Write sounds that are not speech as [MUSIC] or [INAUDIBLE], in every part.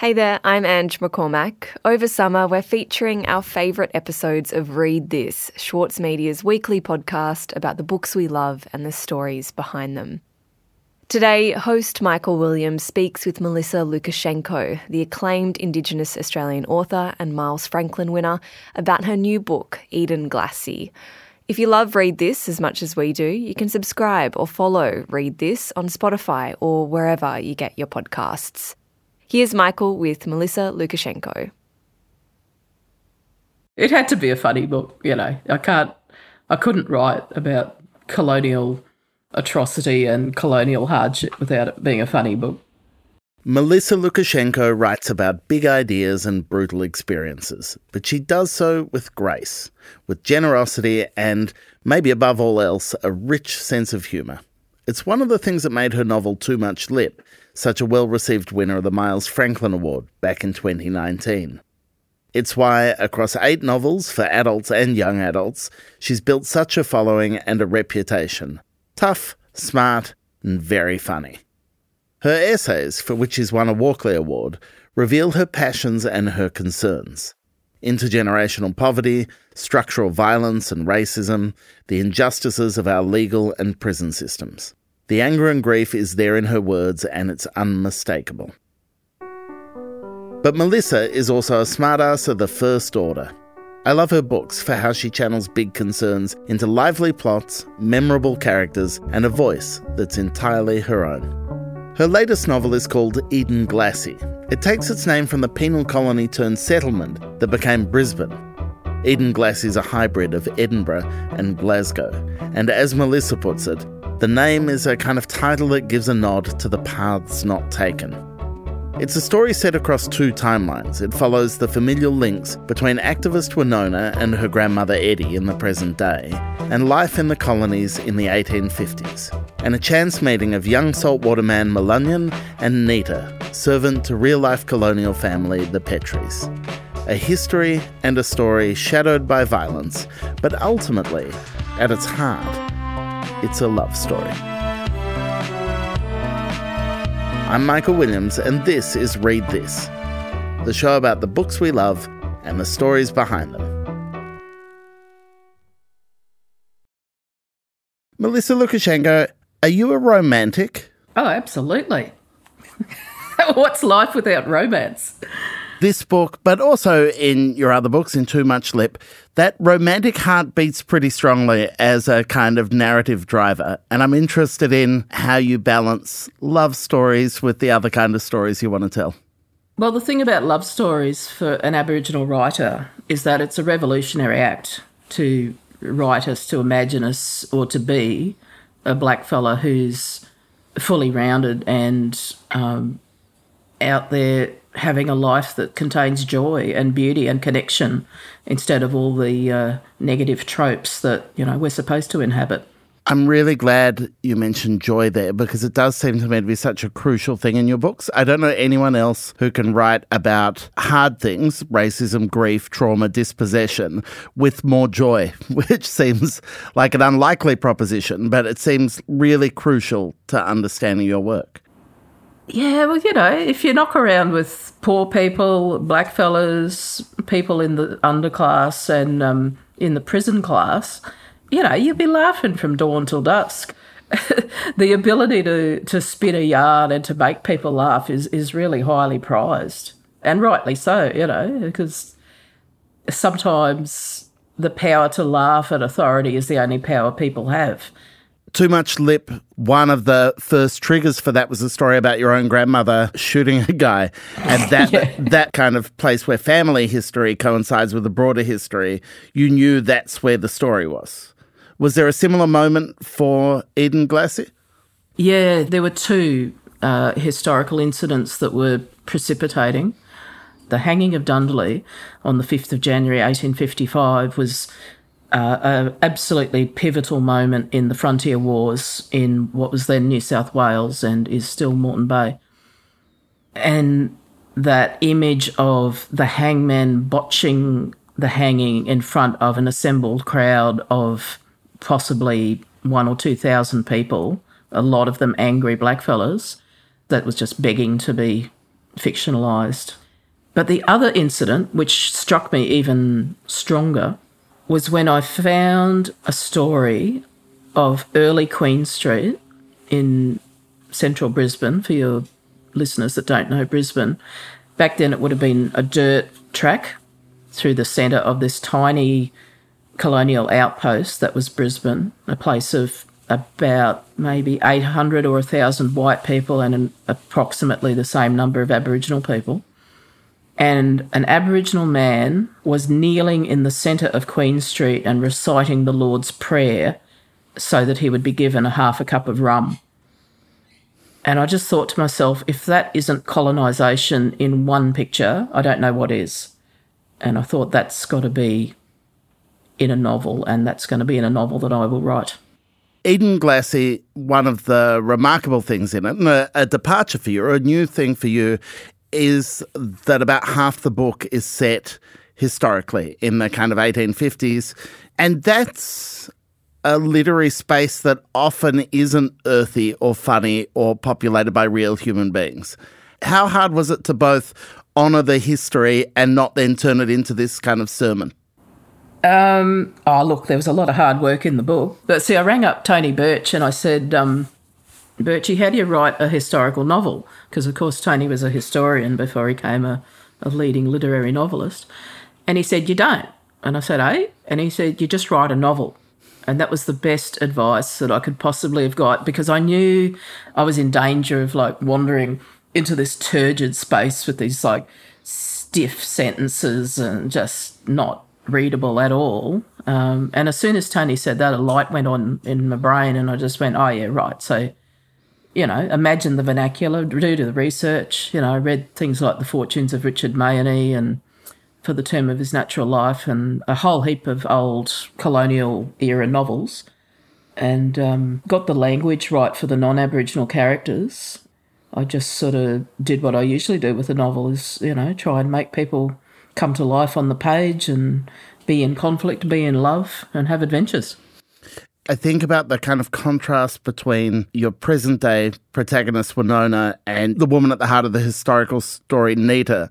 Hey there, I'm Ange McCormack. Over summer, we're featuring our favourite episodes of Read This, Schwartz Media's weekly podcast about the books we love and the stories behind them. Today, host Michael Williams speaks with Melissa Lucashenko, the acclaimed Indigenous Australian author and Miles Franklin winner, about her new book, Edenglassie. If you love Read This as much as we do, you can subscribe or follow Read This on Spotify or wherever you get your podcasts. Here's Michael with Melissa Lucashenko. It had to be a funny book, you know. I can't, I couldn't write about colonial atrocity and colonial hardship without it being a funny book. Melissa Lucashenko writes about big ideas and brutal experiences, but she does so with grace, with generosity, and, maybe above all else, a rich sense of humour. It's one of the things that made her novel Too Much Lip such a well received winner of the Miles Franklin Award back in 2019. It's why, across eight novels for adults and young adults, she's built such a following and a reputation. Tough, smart, and very funny. Her essays, for which she's won a Walkley Award, reveal her passions and her concerns. Intergenerational poverty, structural violence and racism, the injustices of our legal and prison systems. The anger and grief is there in her words, and it's unmistakable. But Melissa is also a smartass of the first order. I love her books for how she channels big concerns into lively plots, memorable characters, and a voice that's entirely her own. Her latest novel is called Edenglassie. It takes its name from the penal colony turned settlement that became Brisbane. Edenglassie is a hybrid of Edinburgh and Glasgow, and as Melissa puts it, the name is a kind of title that gives a nod to the paths not taken. It's a story set across two timelines. It follows the familial links between activist Winona and her grandmother Eddie in the present day, and life in the colonies in the 1850s, and a chance meeting of young saltwater man Mulanyin and Nita, servant to real life colonial family the Petries. A history and a story shadowed by violence, but ultimately, at its heart, it's a love story. I'm Michael Williams, and this is Read This, the show about the books we love and the stories behind them. Melissa Lucashenko, are you a romantic? Oh, absolutely. [LAUGHS] What's life without romance? This book, but also in your other books, in Too Much Lip, that romantic heart beats pretty strongly as a kind of narrative driver. And I'm interested in how you balance love stories with the other kind of stories you want to tell. Well, the thing about love stories for an Aboriginal writer is that it's a revolutionary act to write us, to imagine us, or to be a black fella who's fully rounded and um, out there having a life that contains joy and beauty and connection instead of all the uh, negative tropes that you know we're supposed to inhabit. I'm really glad you mentioned joy there because it does seem to me to be such a crucial thing in your books. I don't know anyone else who can write about hard things, racism, grief, trauma, dispossession, with more joy, [LAUGHS] which seems like an unlikely proposition, but it seems really crucial to understanding your work. Yeah, well, you know, if you knock around with poor people, black fellas, people in the underclass and um, in the prison class, you know, you'll be laughing from dawn till dusk. [LAUGHS] the ability to, to spin a yarn and to make people laugh is, is really highly prized. And rightly so, you know, because sometimes the power to laugh at authority is the only power people have. Too Much Lip, one of the first triggers for that was a story about your own grandmother shooting a guy. And that [LAUGHS] yeah. that kind of place where family history coincides with the broader history, you knew that's where the story was. Was there a similar moment for Edenglassie? Yeah, there were two uh, historical incidents that were precipitating. The hanging of Dundalli on the 5th of January 1855 was uh, an absolutely pivotal moment in the frontier wars in what was then New South Wales and is still Moreton Bay. And that image of the hangman botching the hanging in front of an assembled crowd of possibly one or two thousand people, a lot of them angry blackfellas, that was just begging to be fictionalised. But the other incident, which struck me even stronger, was when I found a story of early Queen Street in central Brisbane, for your listeners that don't know Brisbane. Back then, it would have been a dirt track through the centre of this tiny colonial outpost that was Brisbane, a place of about maybe 800 or 1,000 white people and an, approximately the same number of Aboriginal people. And an Aboriginal man was kneeling in the centre of Queen Street and reciting the Lord's Prayer so that he would be given a half a cup of rum. And I just thought to myself, if that isn't colonisation in one picture, I don't know what is. And I thought that's got to be in a novel, and that's going to be in a novel that I will write. Edenglassie, one of the remarkable things in it, and a, a departure for you, or a new thing for you, is that about half the book is set historically in the kind of 1850s. And that's a literary space that often isn't earthy or funny or populated by real human beings. How hard was it to both honour the history and not then turn it into this kind of sermon? Um, oh, look, there was a lot of hard work in the book. But see, I rang up Tony Birch and I said, um, Birchie, how do you write a historical novel? Because, of course, Tony was a historian before he became a, a leading literary novelist. And he said, You don't. And I said, Eh? And he said, You just write a novel. And that was the best advice that I could possibly have got because I knew I was in danger of like wandering into this turgid space with these like stiff sentences and just not readable at all. Um, and as soon as Tony said that, a light went on in my brain, and I just went, "Oh yeah, right." So, you know, imagine the vernacular, do the research. You know, I read things like The Fortunes of Richard Mahony and for the term of his natural life and a whole heap of old colonial era novels and um, got the language right for the non-aboriginal characters i just sort of did what i usually do with a novel is you know try and make people come to life on the page and be in conflict be in love and have adventures I think about the kind of contrast between your present day protagonist, Winona, and the woman at the heart of the historical story, Nita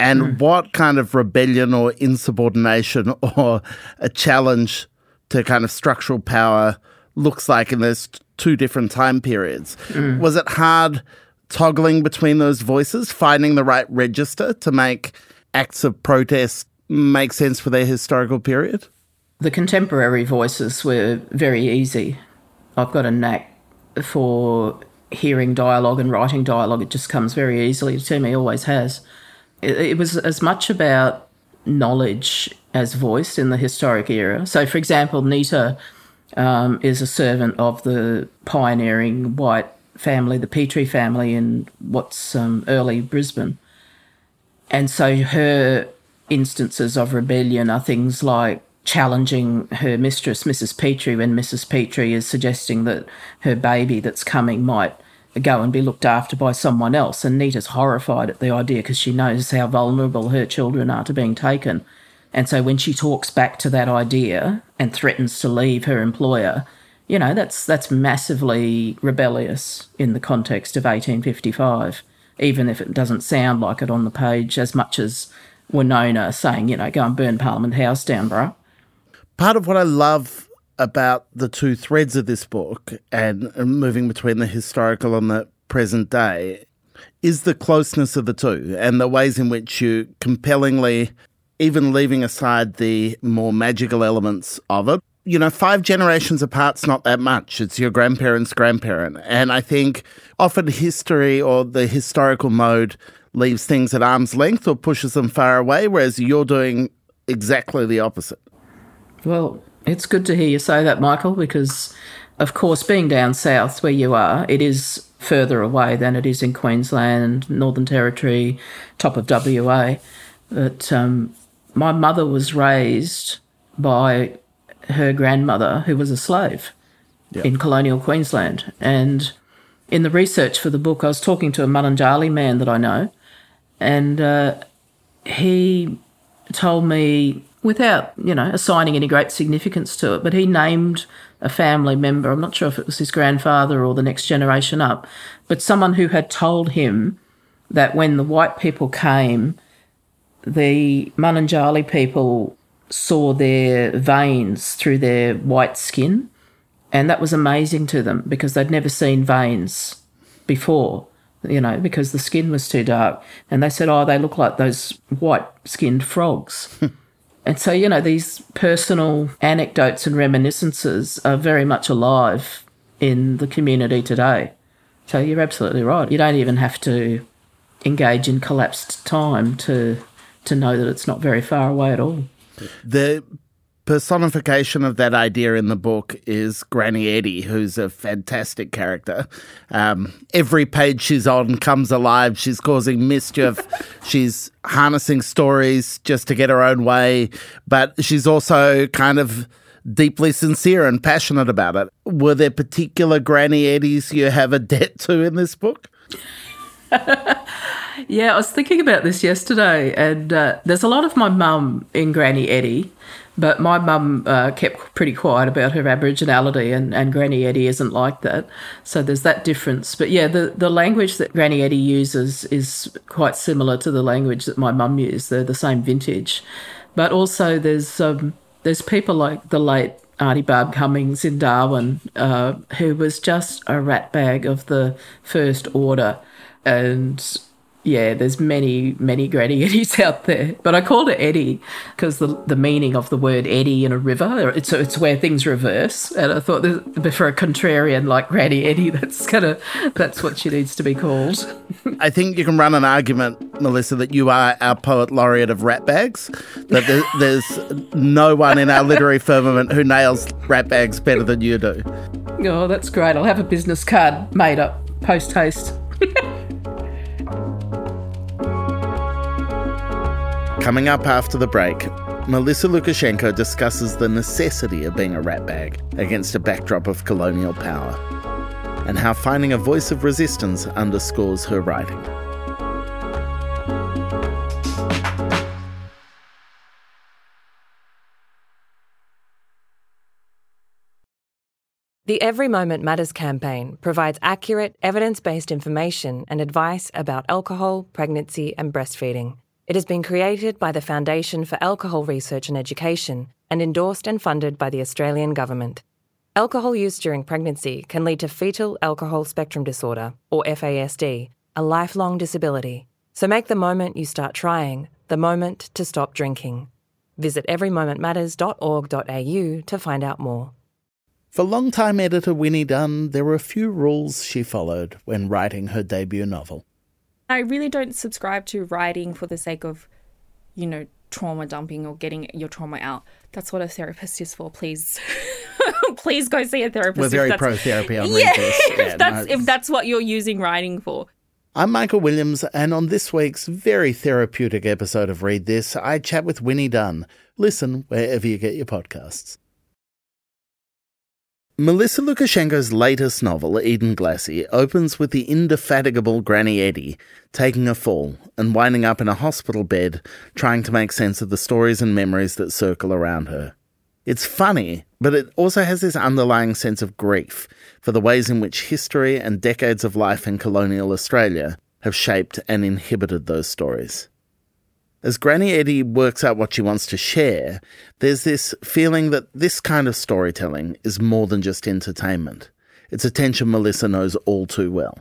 and mm. what kind of rebellion or insubordination [LAUGHS] or a challenge to kind of structural power looks like in those two different time periods. Mm. Was it hard toggling between those voices, finding the right register to make acts of protest make sense for their historical period? The contemporary voices were very easy. I've got a knack for hearing dialogue and writing dialogue. It just comes very easily to me, always has it, it was as much about knowledge as voice in the historic era. So, for example, Nita um, is a servant of the pioneering white family, the Petrie family, in what's um, early Brisbane. And so her instances of rebellion are things like challenging her mistress, Mrs. Petrie, when Mrs. Petrie is suggesting that her baby that's coming might go and be looked after by someone else. And Nita's horrified at the idea because she knows how vulnerable her children are to being taken. And so when she talks back to that idea and threatens to leave her employer, you know, that's that's massively rebellious in the context of 1855, even if it doesn't sound like it on the page as much as Winona saying, you know, go and burn Parliament House down, bro. Part of what I love about the two threads of this book and moving between the historical and the present day is the closeness of the two and the ways in which you compellingly, even leaving aside the more magical elements of it, you know, five generations apart's not that much. It's your grandparents' grandparent. And I think often history or the historical mode leaves things at arm's length or pushes them far away, whereas you're doing exactly the opposite. Well, it's good to hear you say that, Michael, because of course, being down south where you are, it is further away than it is in Queensland, Northern Territory, top of WA. But um, my mother was raised by her grandmother, who was a slave yep. in colonial Queensland. And in the research for the book, I was talking to a Mununjali man that I know, and uh, he told me without, you know, assigning any great significance to it. But he named a family member, I'm not sure if it was his grandfather or the next generation up, but someone who had told him that when the white people came, the Mununjali people saw their veins through their white skin. And that was amazing to them because they'd never seen veins before, you know, because the skin was too dark. And they said, oh, they look like those white skinned frogs. [LAUGHS] and so, you know, these personal anecdotes and reminiscences are very much alive in the community today. So you're absolutely right. You don't even have to engage in collapsed time to to know that it's not very far away at all. The personification of that idea in the book is Granny Eddie, who's a fantastic character. Um, every page she's on comes alive. She's causing mischief. [LAUGHS] she's harnessing stories just to get her own way, but she's also kind of deeply sincere and passionate about it. Were there particular Granny Eddies you have a debt to in this book? [LAUGHS] yeah, I was thinking about this yesterday, and uh, there's a lot of my mum in Granny Eddie, but my mum uh, kept pretty quiet about her Aboriginality, and, and Granny Eddie isn't like that. So there's that difference. But yeah, the, the language that Granny Eddie uses is quite similar to the language that my mum used. They're the same vintage. But also, there's um, there's people like the late Auntie Barb Cummings in Darwin, uh, who was just a ratbag of the first order and yeah, there's many, many Granny Eddies [LAUGHS] out there. But I called it Eddie because the, the meaning of the word eddy in a river, it's, it's where things reverse. And I thought for a contrarian like Granny Eddie, that's kind of, that's what she needs to be called. I think you can run an argument, Melissa, that you are our poet laureate of rat bags. That there, there's no one in our literary firmament who nails rat bags better than you do. Oh, that's great. I'll have a business card made up post haste. [LAUGHS] Coming up after the break, Melissa Lucashenko discusses the necessity of being a ratbag against a backdrop of colonial power, and how finding a voice of resistance underscores her writing. The Every Moment Matters campaign provides accurate, evidence based information and advice about alcohol, pregnancy, and breastfeeding. It has been created by the Foundation for Alcohol Research and Education and endorsed and funded by the Australian Government. Alcohol use during pregnancy can lead to fetal alcohol spectrum disorder, or FASD, a lifelong disability. So make the moment you start trying the moment to stop drinking. Visit everymomentmatters.org.au to find out more. For longtime editor Winnie Dunn, there were a few rules she followed when writing her debut novel. I really don't subscribe to writing for the sake of, you know, trauma dumping or getting your trauma out. That's what a therapist is for. Please, [LAUGHS] please go see a therapist. We're very pro therapy on yeah, if that's no, if that's what you're using writing for. I'm Michael Williams, and on this week's very therapeutic episode of Read This, I chat with Winnie Dunn. Listen wherever you get your podcasts. Melissa Lucashenko's latest novel, Edenglassie, opens with the indefatigable Granny Eddie taking a fall and winding up in a hospital bed trying to make sense of the stories and memories that circle around her. It's funny, but it also has this underlying sense of grief for the ways in which history and decades of life in colonial Australia have shaped and inhibited those stories. As Granny Eddie works out what she wants to share, there's this feeling that this kind of storytelling is more than just entertainment. It's a tension Melissa knows all too well.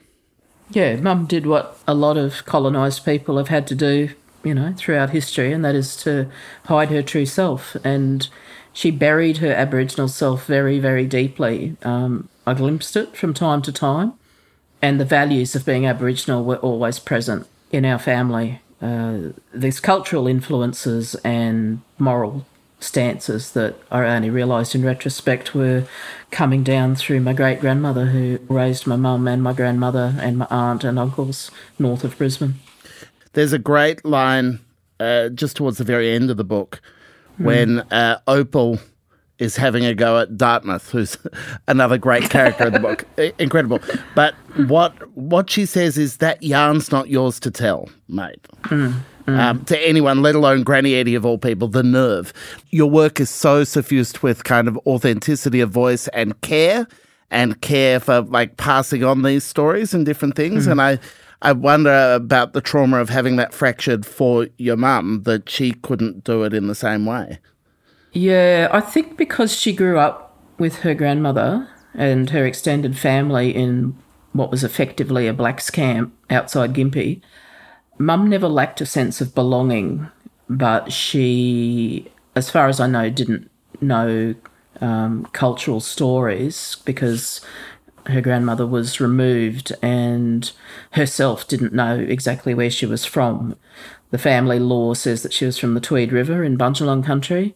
Yeah, Mum did what a lot of colonised people have had to do, you know, throughout history, and that is to hide her true self. And she buried her Aboriginal self very, very deeply. Um, I glimpsed it from time to time, and the values of being Aboriginal were always present in our family uh, these cultural influences and moral stances that I only realised in retrospect were coming down through my great grandmother who raised my mum and my grandmother and my aunt and uncles north of Brisbane. There's a great line uh, just towards the very end of the book when uh, Opal is having a go at Dartmouth, who's [LAUGHS] another great character in the book. [LAUGHS] Incredible. But what what she says is that yarn's not yours to tell, mate. Mm, mm. Um, to anyone, let alone Granny Eddie of all people, the nerve. Your work is so suffused with kind of authenticity of voice and care, and care for like passing on these stories and different things. Mm. And I, I wonder about the trauma of having that fractured for your mum that she couldn't do it in the same way. Yeah, I think because she grew up with her grandmother and her extended family in what was effectively a blacks camp outside Gympie, mum never lacked a sense of belonging, but she, as far as I know, didn't know um, cultural stories because her grandmother was removed and herself didn't know exactly where she was from. The family lore says that she was from the Tweed River in Bundjalung country.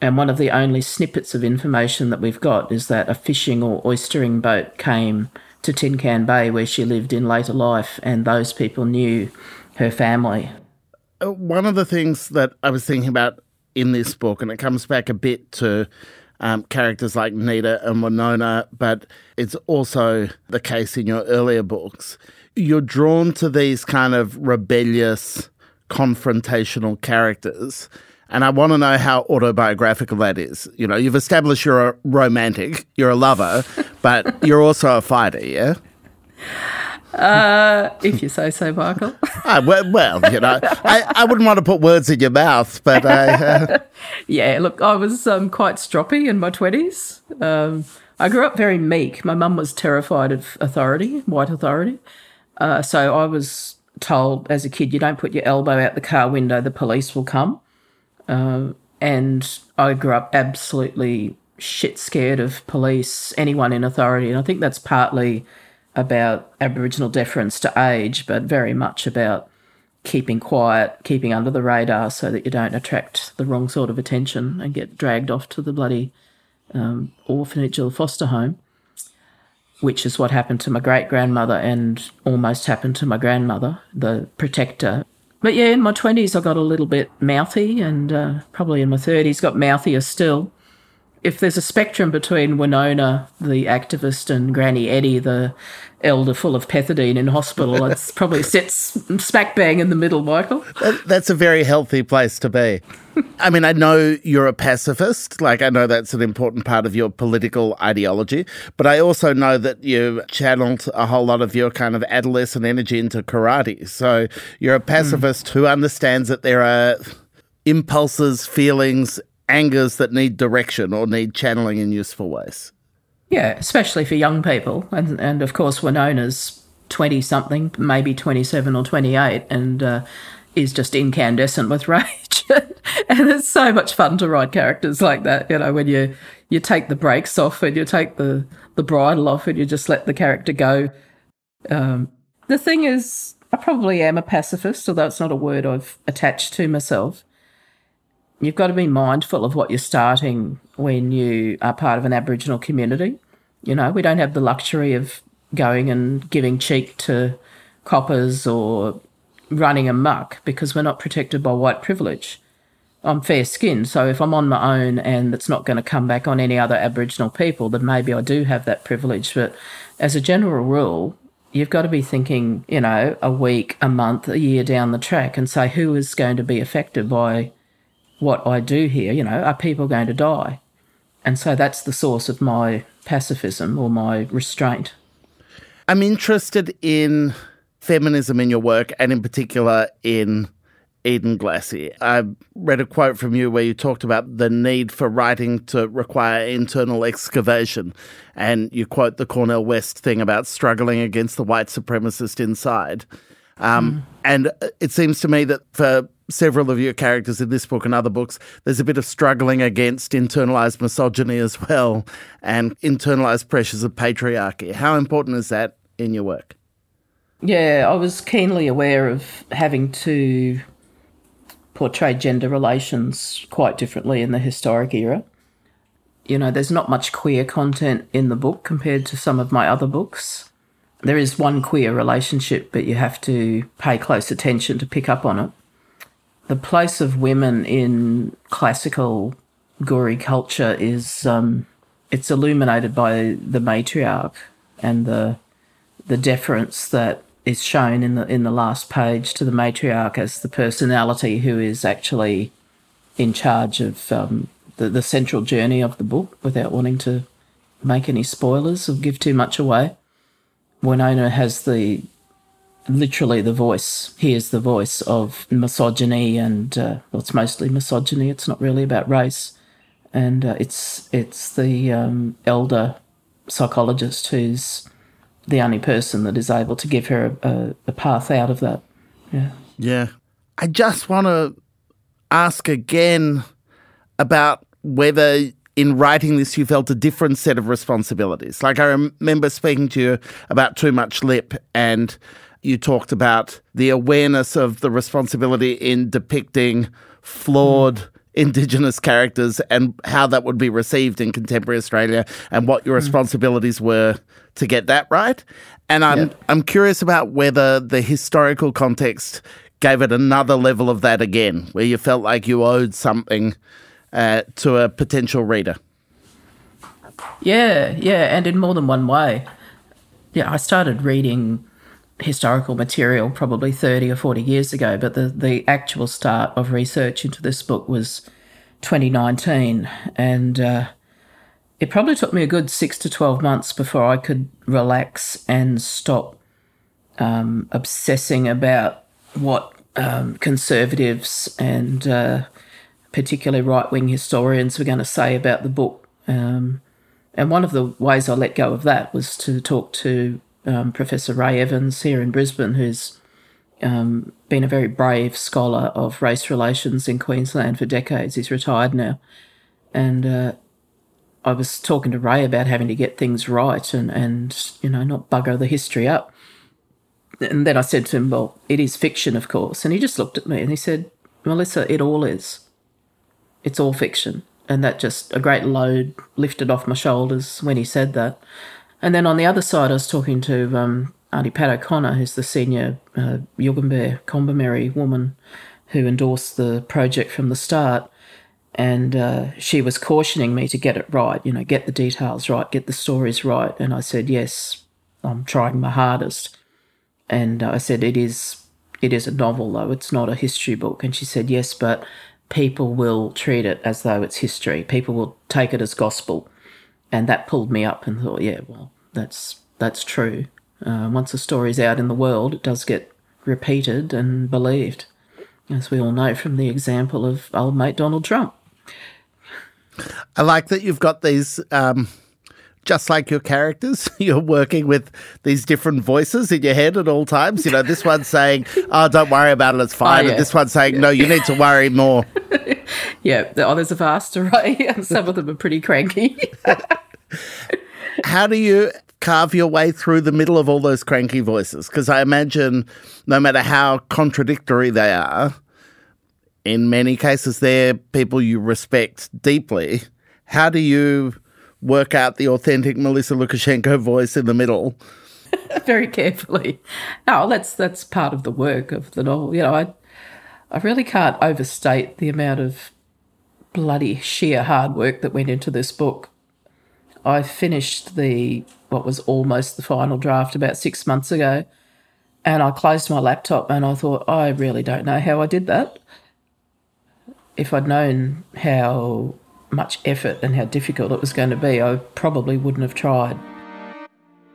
And one of the only snippets of information that we've got is that a fishing or oystering boat came to Tin Can Bay where she lived in later life, and those people knew her family. Uh, one of the things that I was thinking about in this book, and it comes back a bit to um, characters like Nita and Winona, but it's also the case in your earlier books. You're drawn to these kind of rebellious, confrontational characters. And I want to know how autobiographical that is. You know, you've established you're a romantic, you're a lover, [LAUGHS] but you're also a fighter, yeah? Uh, if you say so, Michael. uh, well, well, you know, I, I wouldn't want to put words in your mouth, but I. Uh... [LAUGHS] yeah, look, I was um, quite stroppy in my 20s. Um, I grew up very meek. My mum was terrified of authority, white authority. Uh, so I was told as a kid, you don't put your elbow out the car window, the police will come. Uh, and I grew up absolutely shit scared of police, anyone in authority. And I think that's partly about Aboriginal deference to age, but very much about keeping quiet, keeping under the radar so that you don't attract the wrong sort of attention and get dragged off to the bloody um, orphanage or foster home, which is what happened to my great grandmother and almost happened to my grandmother, the protector. But yeah, in my 20s, I got a little bit mouthy, and uh, probably in my 30s, got mouthier still if there's a spectrum between Winona, the activist, and Granny Eddie, the elder full of pethidine in hospital, [LAUGHS] it probably sits smack bang in the middle, Michael. That, that's a very healthy place to be. [LAUGHS] I mean, I know you're a pacifist. Like, I know that's an important part of your political ideology. But I also know that you channeled a whole lot of your kind of adolescent energy into karate. So you're a pacifist mm. who understands that there are impulses, feelings, angers that need direction or need channeling in useful ways. Yeah, especially for young people. And, and of course, Winona's 20 something, maybe 27 or 28, and uh, is just incandescent with [LAUGHS] rage. and it's so much fun to write characters like that, you know, when you, you take the brakes off and you take the, the bridle off and you just let the character go. Um, the thing is, I probably am a pacifist, although it's not a word I've attached to myself you've got to be mindful of what you're starting when you are part of an Aboriginal community. You know, we don't have the luxury of going and giving cheek to coppers or running amuck because we're not protected by white privilege. I'm fair skinned, so if I'm on my own and it's not going to come back on any other Aboriginal people, then maybe I do have that privilege. But as a general rule, you've got to be thinking, you know, a week, a month, a year down the track and say who is going to be affected by what I do here, you know, are people going to die? And so that's the source of my pacifism or my restraint. I'm interested in feminism in your work and in particular in Edenglassie. I read a quote from you where you talked about the need for writing to require internal excavation. And you quote the Cornel West thing about struggling against the white supremacist inside. Um, mm. And it seems to me that for several of your characters in this book and other books, there's a bit of struggling against internalized misogyny as well and internalized pressures of patriarchy. How important is that in your work? Yeah, I was keenly aware of having to portray gender relations quite differently in the historic era. You know, there's not much queer content in the book compared to some of my other books. There is one queer relationship, but you have to pay close attention to pick up on it the place of women in classical Koori culture is um, it's illuminated by the matriarch and the the deference that is shown in the in the last page to the matriarch as the personality who is actually in charge of um, the the central journey of the book. Without wanting to make any spoilers or give too much away, Winona has the literally the voice. He is the voice of misogyny, and uh, well, it's mostly misogyny. It's not really about race, and uh, it's it's the um, elder psychologist who's the only person that is able to give her a, a path out of that. Yeah. Yeah. I just want to ask again about whether in writing this you felt a different set of responsibilities. Like I remember speaking to you about Too Much Lip and you talked about the awareness of the responsibility in depicting flawed mm. Indigenous characters and how that would be received in contemporary Australia and what your mm. responsibilities were to get that right. And I'm yep. I'm curious about whether the historical context gave it another level of that again, where you felt like you owed something uh, to a potential reader. Yeah, yeah, and in more than one way. Yeah, I started reading historical material probably 30 or 40 years ago, but the, the actual start of research into this book was 2019. And uh, it probably took me a good six to 12 months before I could relax and stop um, obsessing about what um, conservatives and uh, particularly right wing historians were going to say about the book. Um, and one of the ways I let go of that was to talk to um, Professor Ray Evans here in Brisbane, who's um, been a very brave scholar of race relations in Queensland for decades. He's retired now. And uh, I was talking to Ray about having to get things right and, and, you know, not bugger the history up. And then I said to him, Well, it is fiction, of course. And he just looked at me and he said, Melissa, it all is. It's all fiction. And that just a great load lifted off my shoulders when he said that. And then on the other side, I was talking to um, Auntie Pat O'Connor, who's the senior uh, Yugambeh Kombumerri woman who endorsed the project from the start and uh, she was cautioning me to get it right, you know, get the details right, get the stories right. And I said, yes, I'm trying my hardest. And uh, I said, it is, it is a novel though, it's not a history book. And she said, yes, but people will treat it as though it's history. People will take it as gospel. And that pulled me up and thought, yeah, well, that's, that's true. Uh, once a story's out in the world, it does get repeated and believed, as we all know from the example of old mate Donald Trump. I like that you've got these. Um, just like your characters, [LAUGHS] you're working with these different voices in your head at all times. You know, this one's saying, "Oh, don't worry about it; it's oh, fine," oh, yeah. and this one's saying, "No, you need to worry more." [LAUGHS] yeah, the others are fast array, [LAUGHS] and some of them are pretty cranky. How do you carve your way through the middle of all those cranky voices? Because I imagine, no matter how contradictory they are, in many cases, they're people you respect deeply. How do you work out the authentic Melissa Lucashenko voice in the middle? [LAUGHS] Very carefully. Oh, that's that's part of the work of the novel. You know, I I really can't overstate the amount of bloody sheer hard work that went into this book. I finished the what was almost the final draft about six months ago, and I closed my laptop and I thought, I really don't know how I did that if I'd known how much effort and how difficult it was going to be, I probably wouldn't have tried.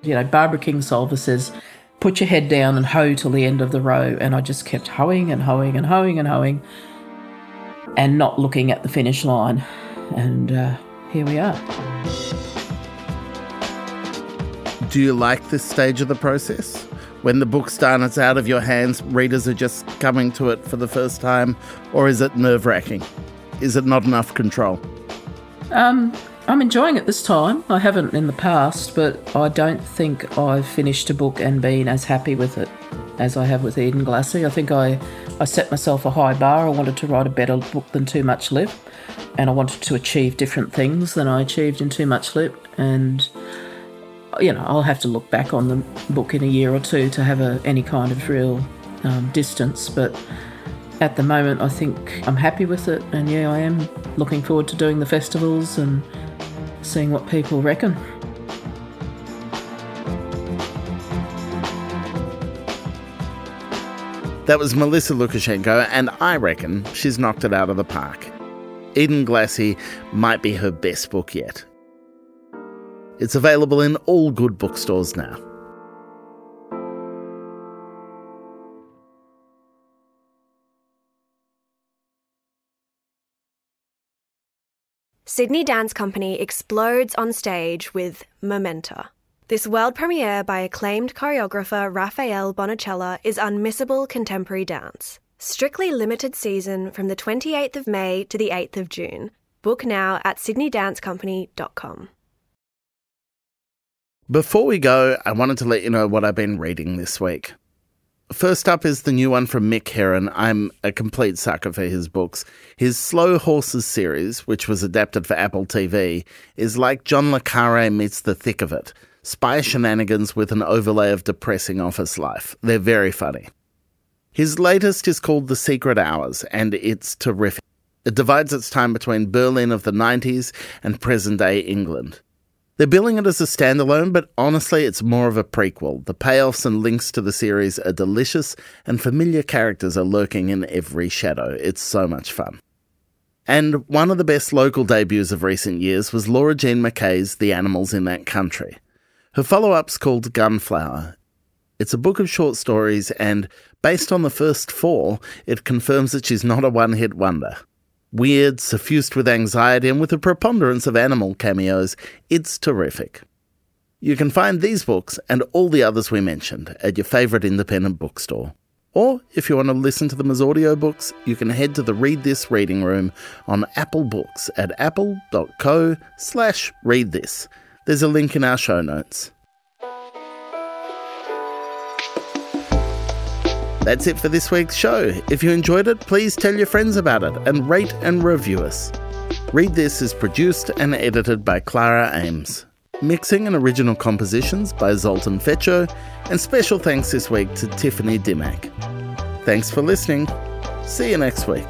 You know, Barbara Kingsolver says, put your head down and hoe till the end of the row. And I just kept hoeing and hoeing and hoeing and hoeing and not looking at the finish line. And uh, here we are. Do you like this stage of the process? when the book's done, it's out of your hands, readers are just coming to it for the first time, or is it nerve wracking? Is it not enough control? Um, I'm enjoying it this time. I haven't in the past, but I don't think I've finished a book and been as happy with it as I have with Edenglassie. I think I, I set myself a high bar. I wanted to write a better book than Too Much Lip, and I wanted to achieve different things than I achieved in Too Much Lip, and you know, I'll have to look back on the book in a year or two to have a, any kind of real um, distance. But at the moment, I think I'm happy with it. And yeah, I am looking forward to doing the festivals and seeing what people reckon. That was Melissa Lucashenko, and I reckon she's knocked it out of the park. Edenglassie might be her best book yet. It's available in all good bookstores now. Sydney Dance Company explodes on stage with Momenta. This world premiere by acclaimed choreographer Rafael Bonachela is unmissable contemporary dance. Strictly limited season from the 28th of May to the 8th of June. Book now at sydneydancecompany.com. Before we go, I wanted to let you know what I've been reading this week. First up is the new one from Mick Herron. I'm a complete sucker for his books. His Slow Horses series, which was adapted for Apple TV, is like John Le Carre meets The Thick of It spy shenanigans with an overlay of depressing office life. They're very funny. His latest is called The Secret Hours, and it's terrific. It divides its time between Berlin of the 90s and present day England. They're billing it as a standalone, but honestly, it's more of a prequel. The payoffs and links to the series are delicious, and familiar characters are lurking in every shadow. It's so much fun. And one of the best local debuts of recent years was Laura Jean McKay's The Animals in That Country. Her follow up's called Gunflower. It's a book of short stories, and based on the first four, it confirms that she's not a one hit wonder weird, suffused with anxiety, and with a preponderance of animal cameos, it's terrific. You can find these books and all the others we mentioned at your favourite independent bookstore. Or if you want to listen to them as audiobooks, you can head to the Read This reading room on Apple Books at apple.co slash read this. There's a link in our show notes. That's it for this week's show. If you enjoyed it, please tell your friends about it and rate and review us. Read This is produced and edited by Clara Ames. Mixing and original compositions by Zoltan Fecso, and special thanks this week to Tiffany Dimmack. Thanks for listening. See you next week.